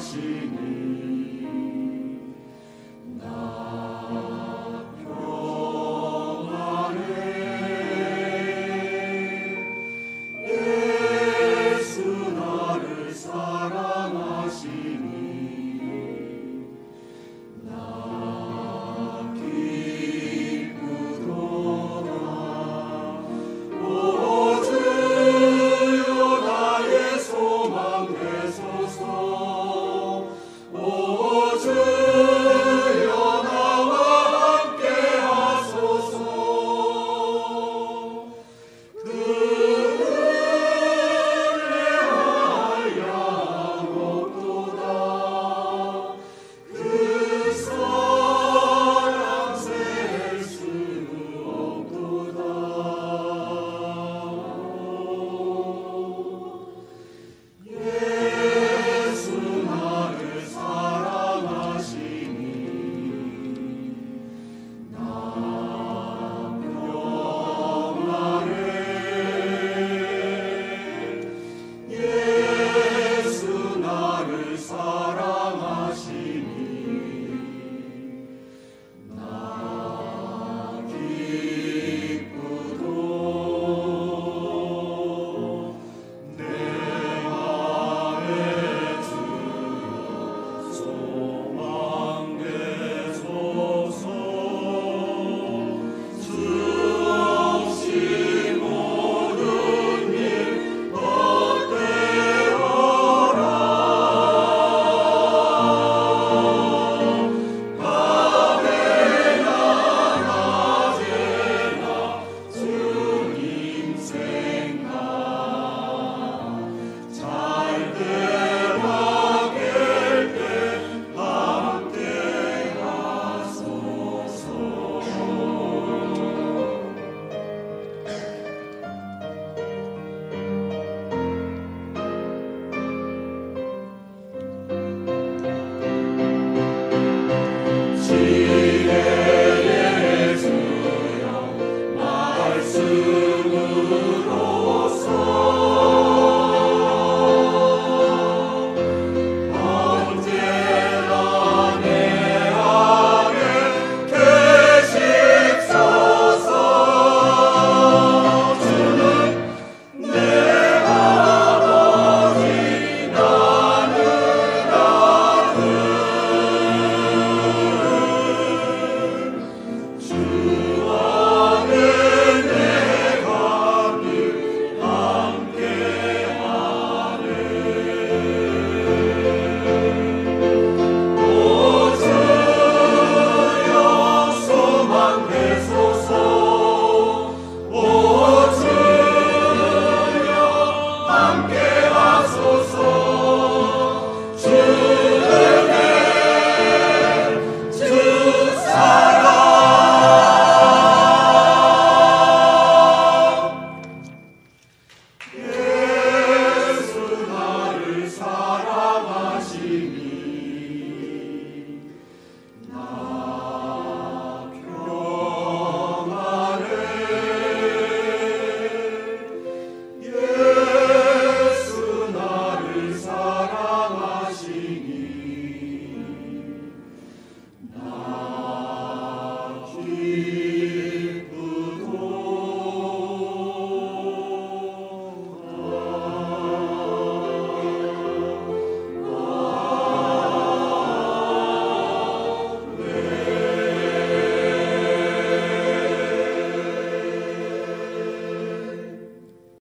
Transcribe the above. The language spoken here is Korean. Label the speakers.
Speaker 1: 하시니.